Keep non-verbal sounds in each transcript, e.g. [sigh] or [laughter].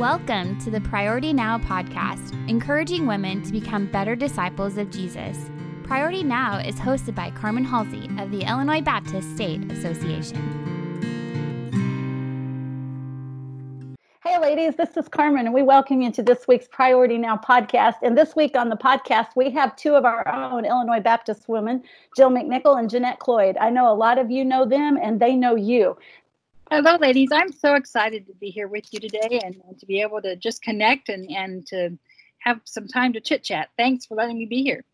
Welcome to the Priority Now podcast, encouraging women to become better disciples of Jesus. Priority Now is hosted by Carmen Halsey of the Illinois Baptist State Association. Hey, ladies, this is Carmen, and we welcome you to this week's Priority Now podcast. And this week on the podcast, we have two of our own Illinois Baptist women, Jill McNicol and Jeanette Cloyd. I know a lot of you know them, and they know you. Hello, ladies. I'm so excited to be here with you today and, and to be able to just connect and, and to have some time to chit chat. Thanks for letting me be here.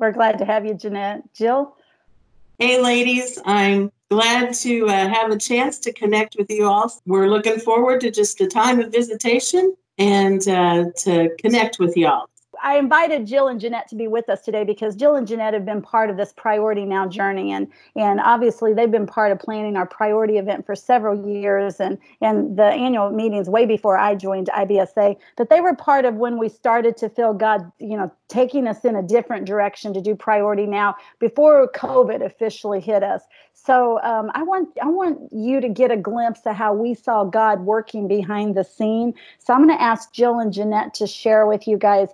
We're glad to have you, Jeanette. Jill? Hey, ladies. I'm glad to uh, have a chance to connect with you all. We're looking forward to just a time of visitation and uh, to connect with y'all. I invited Jill and Jeanette to be with us today because Jill and Jeanette have been part of this Priority Now journey, and and obviously they've been part of planning our priority event for several years, and and the annual meetings way before I joined IBSA. But they were part of when we started to feel God, you know, taking us in a different direction to do Priority Now before COVID officially hit us. So um, I want I want you to get a glimpse of how we saw God working behind the scene. So I'm going to ask Jill and Jeanette to share with you guys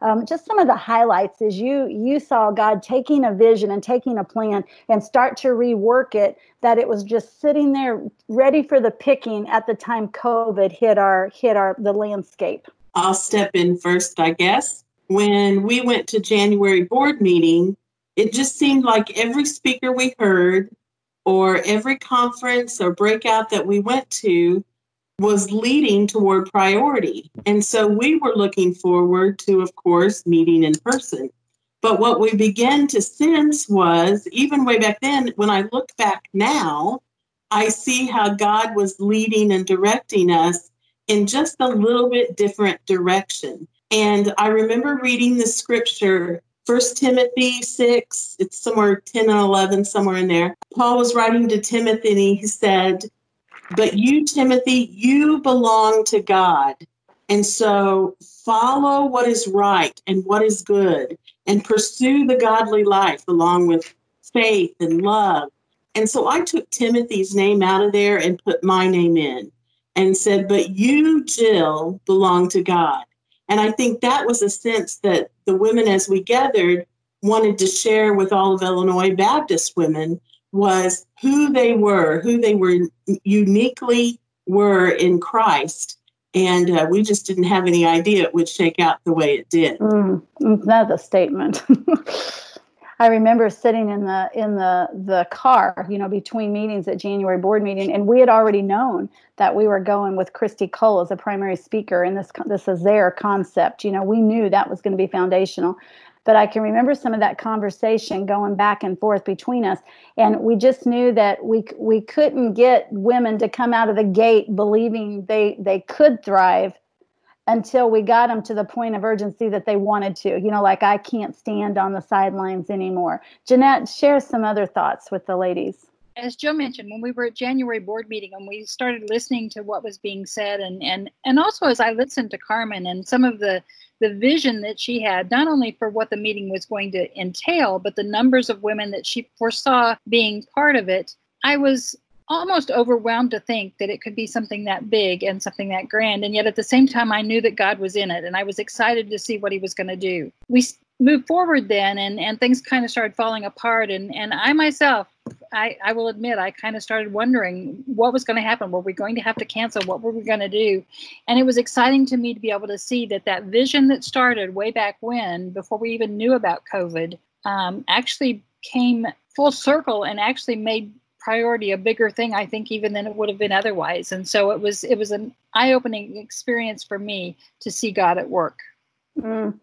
um, just some of the highlights is you you saw God taking a vision and taking a plan and start to rework it that it was just sitting there ready for the picking at the time COVID hit our hit our the landscape. I'll step in first, I guess. When we went to January board meeting, it just seemed like every speaker we heard or every conference or breakout that we went to was leading toward priority. And so we were looking forward to, of course, meeting in person. But what we began to sense was, even way back then, when I look back now, I see how God was leading and directing us in just a little bit different direction. And I remember reading the scripture, First Timothy 6, it's somewhere 10 and 11, somewhere in there. Paul was writing to Timothy and he said, but you, Timothy, you belong to God. And so follow what is right and what is good and pursue the godly life along with faith and love. And so I took Timothy's name out of there and put my name in and said, But you, Jill, belong to God. And I think that was a sense that the women, as we gathered, wanted to share with all of Illinois Baptist women was who they were, who they were uniquely were in Christ. And uh, we just didn't have any idea it would shake out the way it did. Mm, that's a statement. [laughs] I remember sitting in the in the the car, you know, between meetings at January board meeting, and we had already known that we were going with Christy Cole as a primary speaker in this this Azare concept. You know, we knew that was going to be foundational but I can remember some of that conversation going back and forth between us, and we just knew that we we couldn't get women to come out of the gate believing they they could thrive until we got them to the point of urgency that they wanted to. You know, like I can't stand on the sidelines anymore. Jeanette, share some other thoughts with the ladies as Joe mentioned, when we were at January board meeting and we started listening to what was being said, and and and also as I listened to Carmen and some of the the vision that she had, not only for what the meeting was going to entail, but the numbers of women that she foresaw being part of it, I was almost overwhelmed to think that it could be something that big and something that grand. And yet at the same time, I knew that God was in it and I was excited to see what he was going to do. We moved forward then and, and things kind of started falling apart. And, and I myself, I, I will admit, I kind of started wondering what was going to happen. Were we going to have to cancel? What were we going to do? And it was exciting to me to be able to see that that vision that started way back when, before we even knew about COVID, um, actually came full circle and actually made priority a bigger thing i think even than it would have been otherwise and so it was it was an eye-opening experience for me to see god at work mm.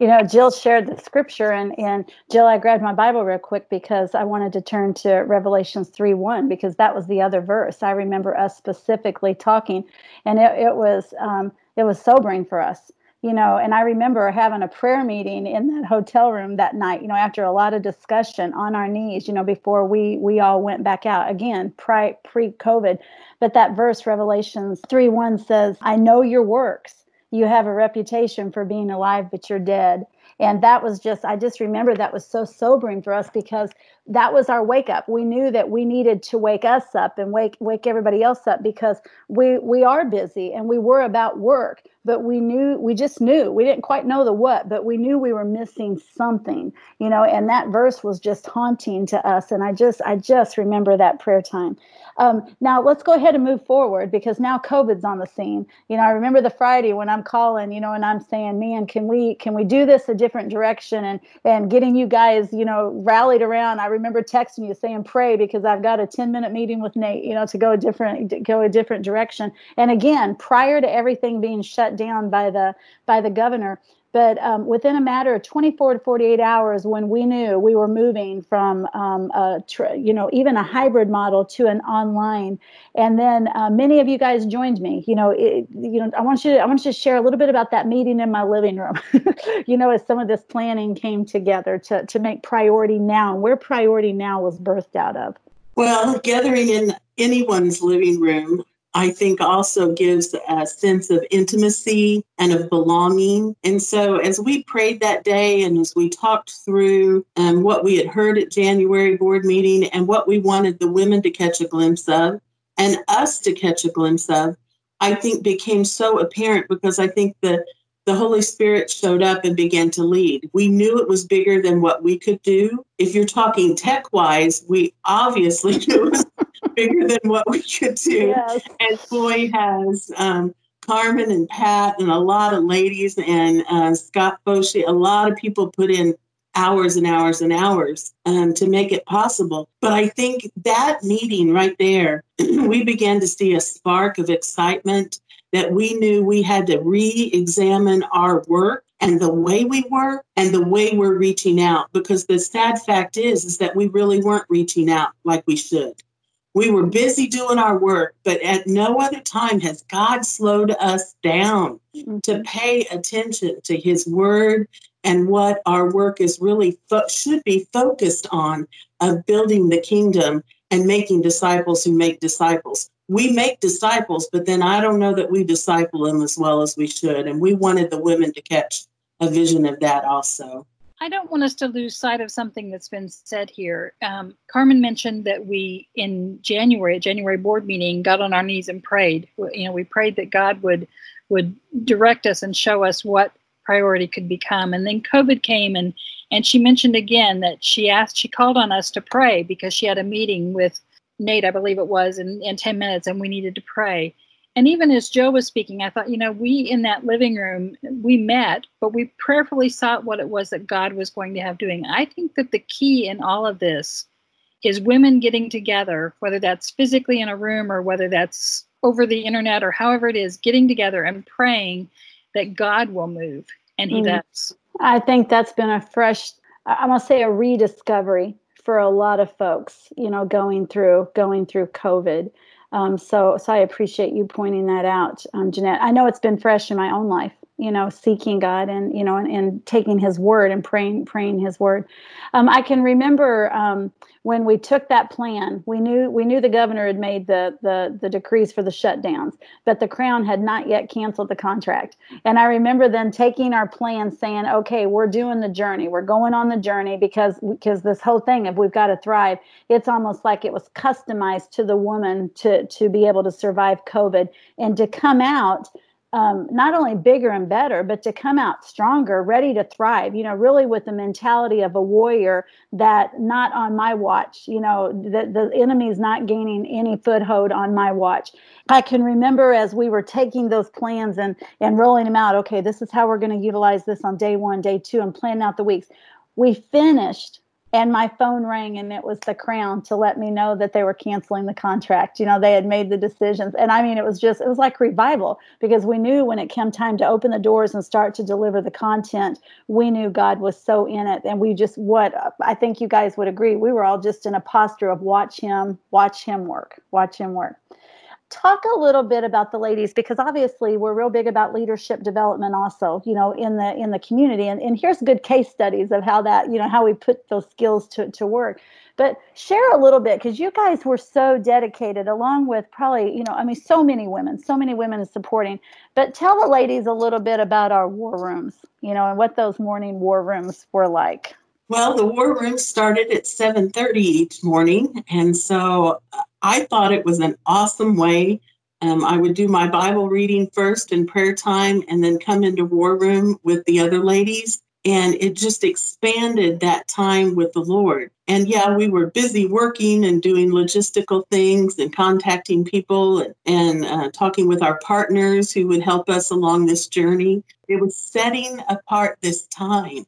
you know jill shared the scripture and and jill i grabbed my bible real quick because i wanted to turn to revelations 3 1 because that was the other verse i remember us specifically talking and it, it was um, it was sobering for us you know and i remember having a prayer meeting in that hotel room that night you know after a lot of discussion on our knees you know before we we all went back out again pre pre covid but that verse revelations 3 1 says i know your works you have a reputation for being alive but you're dead. And that was just i just remember that was so sobering for us because that was our wake up. We knew that we needed to wake us up and wake wake everybody else up because we we are busy and we were about work but we knew we just knew we didn't quite know the what but we knew we were missing something you know and that verse was just haunting to us and i just i just remember that prayer time um, now let's go ahead and move forward because now COVID's on the scene. You know, I remember the Friday when I'm calling, you know, and I'm saying, man, can we can we do this a different direction and and getting you guys, you know, rallied around. I remember texting you saying pray because I've got a 10 minute meeting with Nate, you know, to go a different go a different direction. And again, prior to everything being shut down by the by the governor, but um, within a matter of 24 to 48 hours, when we knew we were moving from, um, a tr- you know, even a hybrid model to an online, and then uh, many of you guys joined me. You know, it, you know, I want you to, I want you to share a little bit about that meeting in my living room. [laughs] you know, as some of this planning came together to to make priority now, and where priority now was birthed out of. Well, gathering in anyone's living room I think also gives a sense of intimacy and of belonging. And so, as we prayed that day and as we talked through um, what we had heard at January board meeting and what we wanted the women to catch a glimpse of and us to catch a glimpse of, I think became so apparent because I think the the Holy Spirit showed up and began to lead. We knew it was bigger than what we could do. If you're talking tech wise, we obviously [laughs] knew it was bigger than what we could do. Yes. And Boy has um, Carmen and Pat and a lot of ladies and uh, Scott Foshi, a lot of people put in hours and hours and hours um, to make it possible. But I think that meeting right there, [clears throat] we began to see a spark of excitement that we knew we had to re examine our work and the way we work and the way we're reaching out because the sad fact is is that we really weren't reaching out like we should we were busy doing our work but at no other time has god slowed us down mm-hmm. to pay attention to his word and what our work is really fo- should be focused on of building the kingdom and making disciples who make disciples we make disciples, but then I don't know that we disciple them as well as we should. And we wanted the women to catch a vision of that also. I don't want us to lose sight of something that's been said here. Um, Carmen mentioned that we, in January, January board meeting, got on our knees and prayed. You know, we prayed that God would would direct us and show us what priority could become. And then COVID came, and and she mentioned again that she asked, she called on us to pray because she had a meeting with Nate, I believe it was, in, in 10 minutes, and we needed to pray. And even as Joe was speaking, I thought, you know, we in that living room, we met, but we prayerfully sought what it was that God was going to have doing. I think that the key in all of this is women getting together, whether that's physically in a room or whether that's over the internet or however it is, getting together and praying that God will move. And He mm. does. I think that's been a fresh, I'm going to say a rediscovery for a lot of folks, you know, going through going through COVID. Um, so, so I appreciate you pointing that out, um, Jeanette. I know it's been fresh in my own life you know seeking god and you know and, and taking his word and praying praying his word. Um, i can remember um, when we took that plan we knew we knew the governor had made the, the the decrees for the shutdowns but the crown had not yet canceled the contract. And i remember then taking our plan saying okay we're doing the journey. We're going on the journey because because this whole thing if we've got to thrive it's almost like it was customized to the woman to to be able to survive covid and to come out um, not only bigger and better, but to come out stronger, ready to thrive, you know, really with the mentality of a warrior that not on my watch, you know, the, the enemy is not gaining any foothold on my watch. I can remember as we were taking those plans and, and rolling them out, okay, this is how we're going to utilize this on day one, day two, and planning out the weeks. We finished and my phone rang and it was the crown to let me know that they were canceling the contract. You know they had made the decisions. And i mean it was just it was like revival because we knew when it came time to open the doors and start to deliver the content we knew god was so in it. And we just what i think you guys would agree we were all just in a posture of watch him watch him work watch him work talk a little bit about the ladies because obviously we're real big about leadership development also you know in the in the community. And, and here's good case studies of how that you know how we put those skills to, to work. But share a little bit because you guys were so dedicated along with probably you know i mean so many women so many women supporting. But tell the ladies a little bit about our war rooms you know and what those morning war rooms were like. Well, the war room started at 7:30 each morning, and so uh, I thought it was an awesome way. Um, I would do my Bible reading first and prayer time, and then come into war room with the other ladies. And it just expanded that time with the Lord. And yeah, we were busy working and doing logistical things and contacting people and, and uh, talking with our partners who would help us along this journey. It was setting apart this time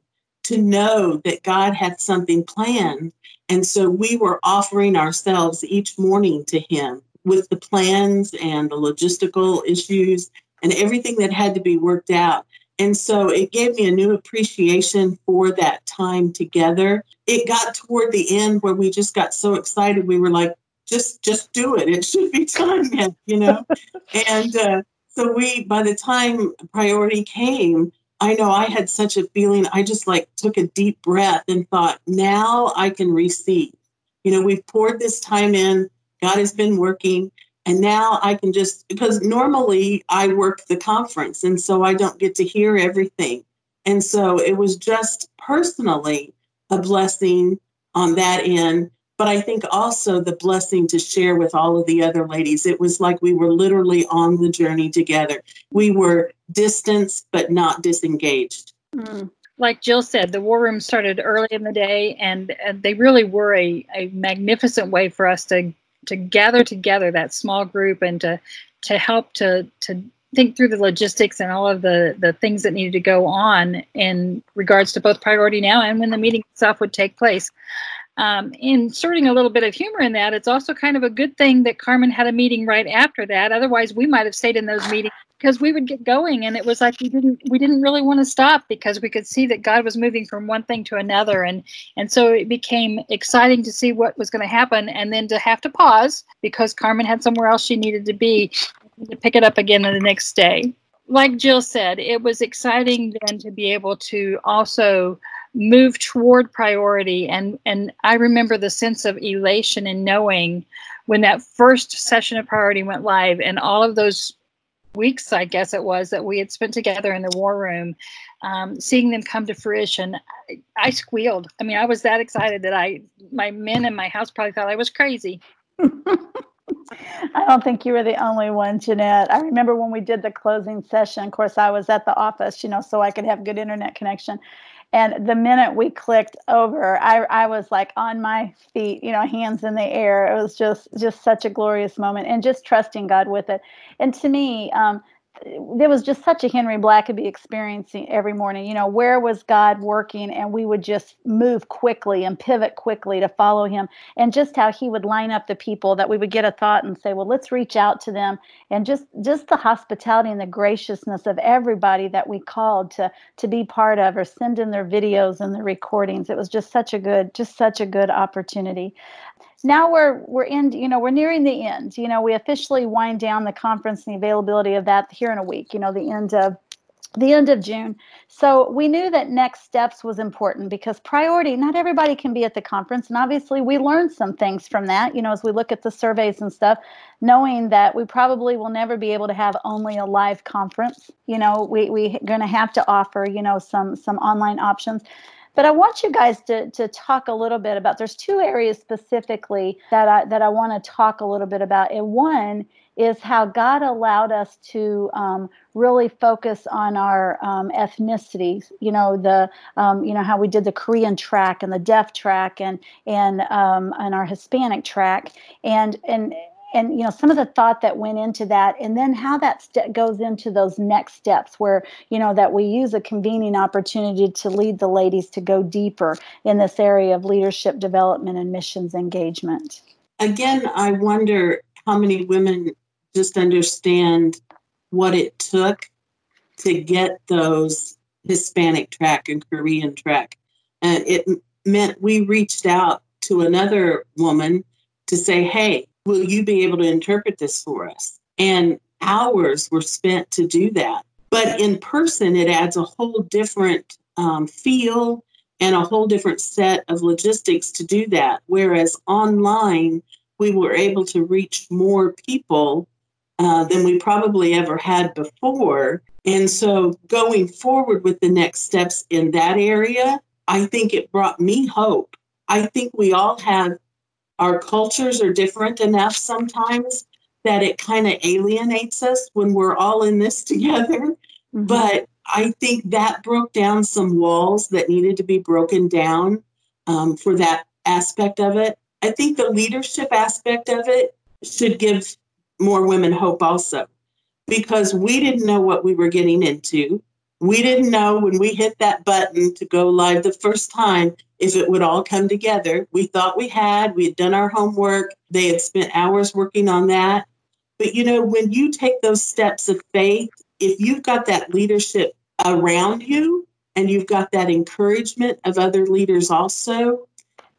to know that God had something planned and so we were offering ourselves each morning to him with the plans and the logistical issues and everything that had to be worked out. And so it gave me a new appreciation for that time together. It got toward the end where we just got so excited. We were like, just just do it. It should be time yet, [laughs] you know. and uh, so we, by the time priority came, I know I had such a feeling. I just like took a deep breath and thought, now I can receive. You know, we've poured this time in, God has been working, and now I can just, because normally I work the conference, and so I don't get to hear everything. And so it was just personally a blessing on that end but I think also the blessing to share with all of the other ladies. It was like we were literally on the journey together. We were distanced, but not disengaged. Mm. Like Jill said, the war room started early in the day, and, and they really were a, a magnificent way for us to to gather together that small group and to to help to to think through the logistics and all of the the things that needed to go on in regards to both priority now and when the meeting itself would take place um, inserting a little bit of humor in that, it's also kind of a good thing that Carmen had a meeting right after that. Otherwise, we might have stayed in those meetings because we would get going, and it was like we didn't we didn't really want to stop because we could see that God was moving from one thing to another, and and so it became exciting to see what was going to happen, and then to have to pause because Carmen had somewhere else she needed to be to pick it up again the next day. Like Jill said, it was exciting then to be able to also move toward priority and and i remember the sense of elation in knowing when that first session of priority went live and all of those weeks i guess it was that we had spent together in the war room um, seeing them come to fruition I, I squealed i mean i was that excited that i my men in my house probably thought i was crazy [laughs] I don't think you were the only one, Jeanette. I remember when we did the closing session. Of course, I was at the office, you know, so I could have good internet connection. And the minute we clicked over, I, I was like on my feet, you know, hands in the air. It was just just such a glorious moment, and just trusting God with it. And to me, um, there was just such a Henry Blackaby experiencing every morning. You know, where was God working? And we would just move quickly and pivot quickly to follow him. And just how he would line up the people that we would get a thought and say, well, let's reach out to them. And just just the hospitality and the graciousness of everybody that we called to to be part of or send in their videos and the recordings. It was just such a good, just such a good opportunity now we're we're in you know we're nearing the end you know we officially wind down the conference and the availability of that here in a week you know the end of the end of June. So we knew that next steps was important because priority, not everybody can be at the conference. And obviously, we learned some things from that, you know, as we look at the surveys and stuff, knowing that we probably will never be able to have only a live conference. You know, we, we're going to have to offer, you know, some some online options. But I want you guys to, to talk a little bit about there's two areas specifically that I that I want to talk a little bit about. And one is how God allowed us to um, really focus on our um, ethnicities. You know the um, you know how we did the Korean track and the deaf track and and um, and our Hispanic track and and and you know some of the thought that went into that and then how that st- goes into those next steps where you know that we use a convening opportunity to lead the ladies to go deeper in this area of leadership development and missions engagement. Again i wonder how many women just understand what it took to get those hispanic track and korean track. And it meant we reached out to another woman to say hey will you be able to interpret this for us? And hours were spent to do that. But in person, it adds a whole different um, feel and a whole different set of logistics to do that. Whereas online, we were able to reach more people uh, than we probably ever had before. And so going forward with the next steps in that area, I think it brought me hope. I think we all have our cultures are different enough sometimes that it kind of alienates us when we're all in this [laughs] together. Mm-hmm. But I think that broke down some walls that needed to be broken down um, for that aspect of it. I think the leadership aspect of it should give more women hope also, because we didn't know what we were getting into. We didn't know when we hit that button to go live the first time if it would all come together. We thought we had, we had done our homework, they had spent hours working on that. But you know, when you take those steps of faith, if you've got that leadership around you and you've got that encouragement of other leaders also,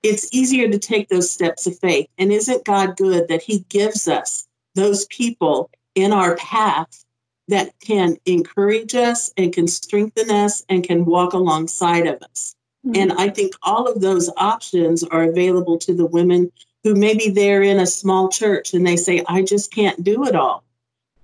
it's easier to take those steps of faith. And isn't God good that He gives us those people in our path that can encourage us and can strengthen us and can walk alongside of us? Mm-hmm. And I think all of those options are available to the women who maybe they're in a small church and they say, I just can't do it all.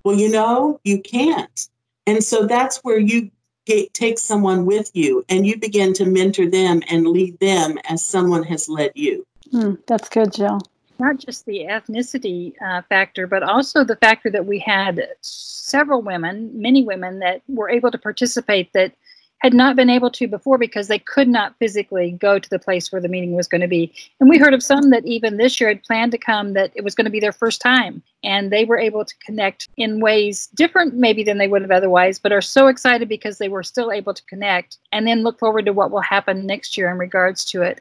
Well, you know, you can't. And so that's where you take someone with you and you begin to mentor them and lead them as someone has led you. Mm, that's good, Jill. Not just the ethnicity uh, factor, but also the factor that we had several women, many women that were able to participate that had not been able to before because they could not physically go to the place where the meeting was going to be. And we heard of some that even this year had planned to come that it was going to be their first time. And they were able to connect in ways different, maybe than they would have otherwise, but are so excited because they were still able to connect and then look forward to what will happen next year in regards to it.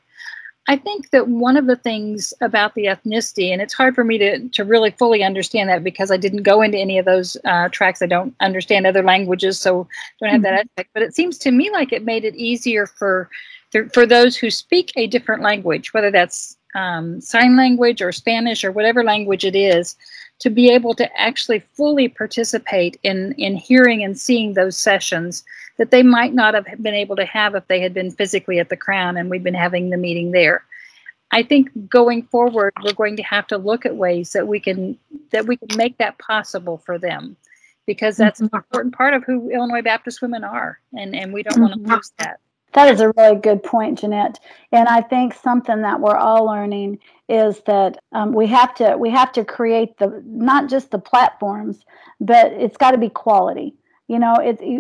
I think that one of the things about the ethnicity, and it's hard for me to, to really fully understand that because I didn't go into any of those uh, tracks. I don't understand other languages, so don't have that mm-hmm. aspect. But it seems to me like it made it easier for for those who speak a different language, whether that's um, sign language or Spanish or whatever language it is, to be able to actually fully participate in in hearing and seeing those sessions that they might not have been able to have if they had been physically at the Crown and we'd been having the meeting there. I think going forward, we're going to have to look at ways that we can that we can make that possible for them, because that's mm-hmm. an important part of who Illinois Baptist women are, and and we don't mm-hmm. want to lose that. That is a really good point, Jeanette. And I think something that we're all learning is that um, we have to we have to create the not just the platforms, but it's got to be quality. You know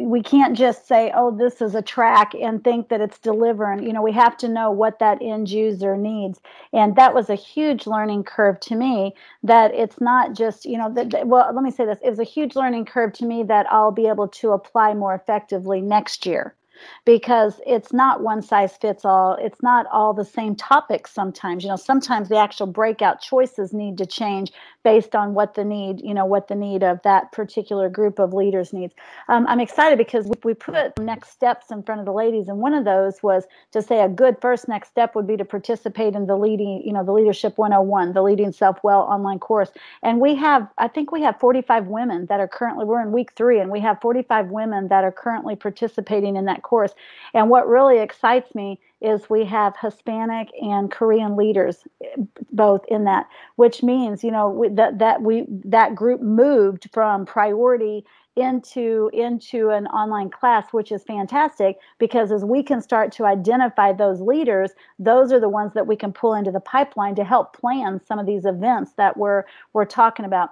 we can't just say oh this is a track and think that it's delivering. You know we have to know what that end user needs. And that was a huge learning curve to me that it's not just you know that well let me say this. It was a huge learning curve to me that i'll be able to apply more effectively next year because it's not one size fits all. It's not all the same topics sometimes. You know, sometimes the actual breakout choices need to change based on what the need, you know, what the need of that particular group of leaders needs. Um, I'm excited because we put next steps in front of the ladies, and one of those was to say a good first next step would be to participate in the leading, you know, the Leadership 101, the Leading Self Well online course. And we have, I think we have 45 women that are currently, we're in week three, and we have 45 women that are currently participating in that course. And what really excites me is we have Hispanic and Korean leaders both in that, which means you know that that we that group moved from priority into into an online class which is fantastic because as we can start to identify those leaders those are the ones that we can pull into the pipeline to help plan some of these events that we're we're talking about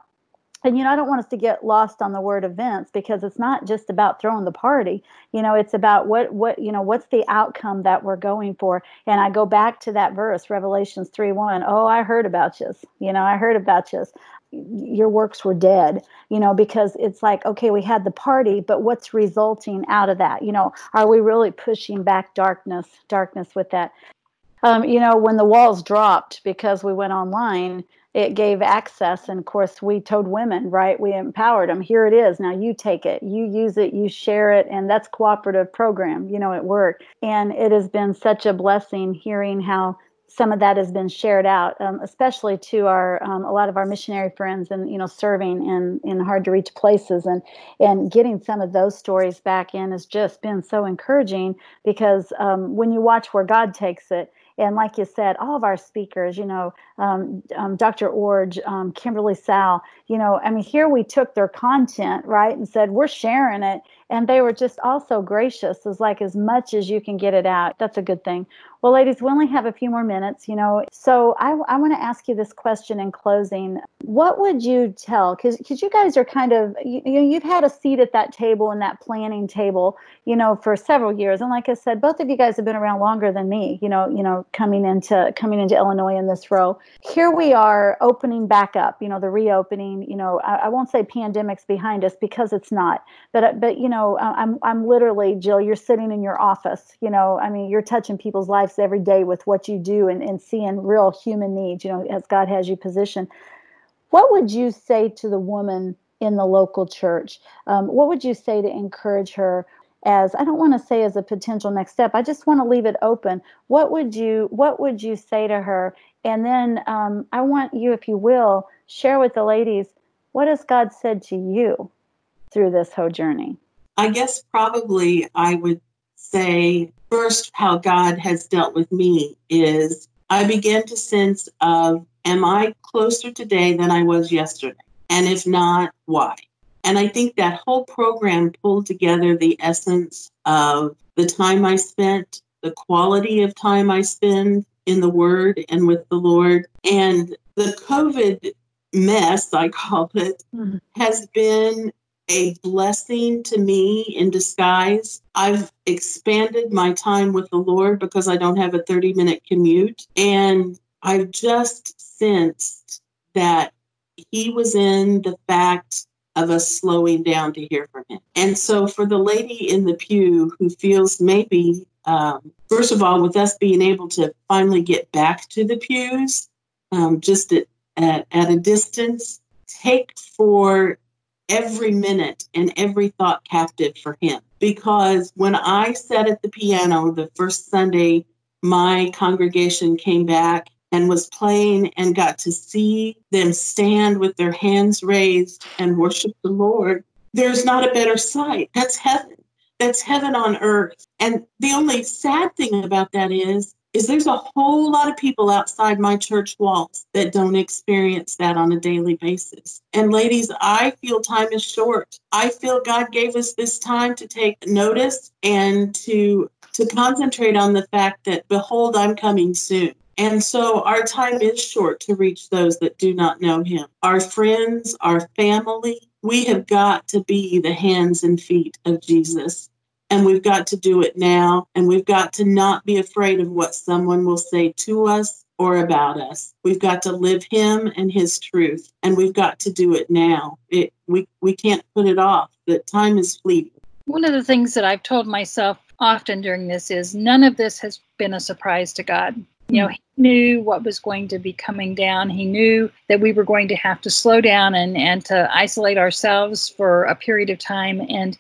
and you know i don't want us to get lost on the word events because it's not just about throwing the party. You know it's about what what you know what's the outcome that we're going for? And i go back to that verse revelations 3 1 oh i heard about you you know i heard about you your works were dead. You know because it's like okay we had the party but what's resulting out of that? You know are we really pushing back darkness darkness with that um, you know when the walls dropped because we went online it gave access and of course we told women right? We empowered them here it is. Now you take it. You use it. You share it. And that's cooperative program. You know it worked. and it has been such a blessing hearing how some of that has been shared out, um, especially to our um, a lot of our missionary friends and you know serving in in hard to reach places. And and getting some of those stories back in has just been so encouraging because um, when you watch where God takes it and like you said, all of our speakers, you know, um, um, Dr. Iorg, um, Kimberly Sal, you know, I mean, here we took their content, right, and said, we're sharing it. And they were just also gracious, as like as much as you can get it out. That's a good thing. Well, ladies, we only have a few more minutes, you know. So I, I want to ask you this question in closing. What would you tell? Because you guys are kind of you, you you've had a seat at that table and that planning table, you know, for several years. And like I said, both of you guys have been around longer than me. You know, you know, coming into coming into Illinois in this role. Here we are opening back up. You know, the reopening. You know, I, I won't say pandemic's behind us because it's not. But but you know, I'm I'm literally Jill. You're sitting in your office. You know, I mean, you're touching people's lives every day with what you do and, and seeing real human needs, you know, as God has you positioned. What would you say to the woman in the local church? Um, what would you say to encourage her as I don't want to say as a potential next step. I just want to leave it open. What would you What would you say to her? And then um, I want you, if you will, share with the ladies what has God said to you through this whole journey. I guess probably I would say first how God has dealt with me is I began to sense of am I closer today than I was yesterday? And if not, why? And I think that whole program pulled together the essence of the time I spent, the quality of time I spend in the Word and with the Lord. And the COVID mess, I call it, mm-hmm. has been a blessing to me in disguise. I've expanded my time with the Lord because I don't have a 30 minute commute. And I've just sensed that He was in the fact of us slowing down to hear from Him. And so, for the lady in the pew who feels maybe, um, first of all, with us being able to finally get back to the pews, um, just at, at, at a distance, take for every minute and every thought captive for him. Because when I sat at the piano the first Sunday, my congregation came back and was playing and got to see them stand with their hands raised and worship the Lord. There's not a better sight. That's heaven. That's heaven on earth. And the only sad thing about that is is there's a whole lot of people outside my church walls that don't experience that on a daily basis. And ladies, I feel time is short. I feel God gave us this time to take notice and to to concentrate on the fact that behold I'm coming soon. And so our time is short to reach those that do not know him. Our friends, our family, we have got to be the hands and feet of Jesus and we've got to do it now. And we've got to not be afraid of what someone will say to us or about us. We've got to live Him and His truth, and we've got to do it now. It, we, we can't put it off. That time is fleeting. One of the things that I've told myself often during this is none of this has been a surprise to God. You know, hmm. he knew what was going to be coming down. He knew that we were going to have to slow down and, and to isolate ourselves for a period of time. And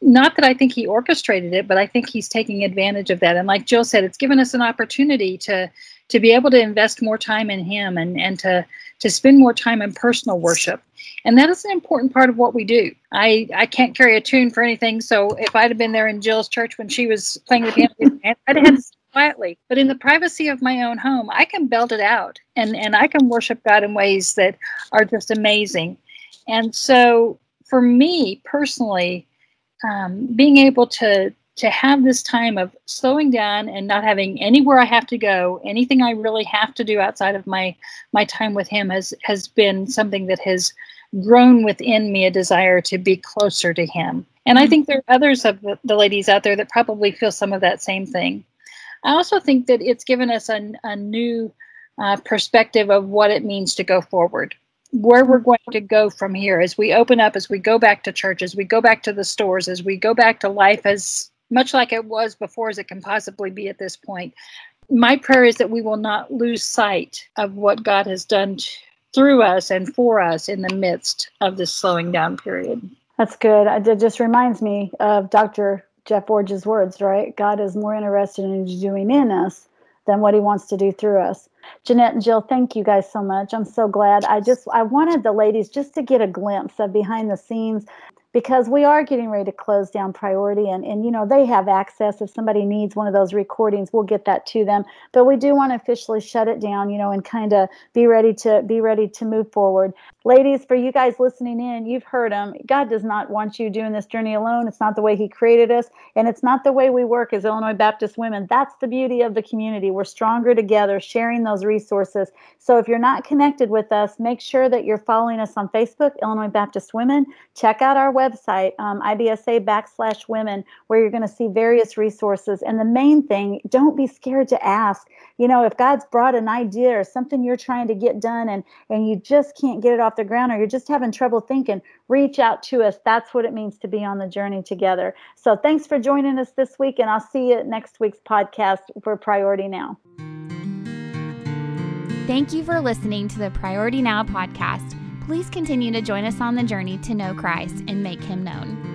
not that I think he orchestrated it, but I think he's taking advantage of that. And like Jill said, it's given us an opportunity to to be able to invest more time in him and and to to spend more time in personal worship. And that is an important part of what we do. I, I can't carry a tune for anything. So if I'd have been there in Jill's church when she was playing the piano, [laughs] I'd have had to quietly. But in the privacy of my own home, I can belt it out and, and I can worship God in ways that are just amazing. And so for me personally, um, being able to to have this time of slowing down and not having anywhere I have to go, anything I really have to do outside of my my time with him has has been something that has grown within me a desire to be closer to him. And I mm-hmm. think there are others of the, the ladies out there that probably feel some of that same thing. I also think that it's given us a, a new uh, perspective of what it means to go forward where we're going to go from here as we open up, as we go back to church, as we go back to the stores, as we go back to life as much like it was before as it can possibly be at this point. My prayer is that we will not lose sight of what God has done through us and for us in the midst of this slowing down period. That's good. It just reminds me of Dr. Jeff Iorg's words, right? God is more interested in doing in us than what he wants to do through us. Jeanette and Jill, thank you guys so much. I'm so glad. I just I wanted the ladies just to get a glimpse of behind the scenes because we are getting ready to close down priority and, and you know they have access if somebody needs one of those recordings we'll get that to them but we do want to officially shut it down you know and kind of be ready to be ready to move forward ladies for you guys listening in you've heard him. God does not want you doing this journey alone. It's not the way he created us and it's not the way we work as illinois baptist women. That's the beauty of the community. We're stronger together sharing those resources. So if you're not connected with us make sure that you're following us on facebook illinois baptist women. Check out our website um, IBSA backslash women, where you're going to see various resources. And the main thing, don't be scared to ask. You know, if God's brought an idea or something you're trying to get done and, and you just can't get it off the ground or you're just having trouble thinking, reach out to us. That's what it means to be on the journey together. So thanks for joining us this week, and I'll see you at next week's podcast for Priority Now. Thank you for listening to the Priority Now podcast. Please continue to join us on the journey to know Christ and make him known.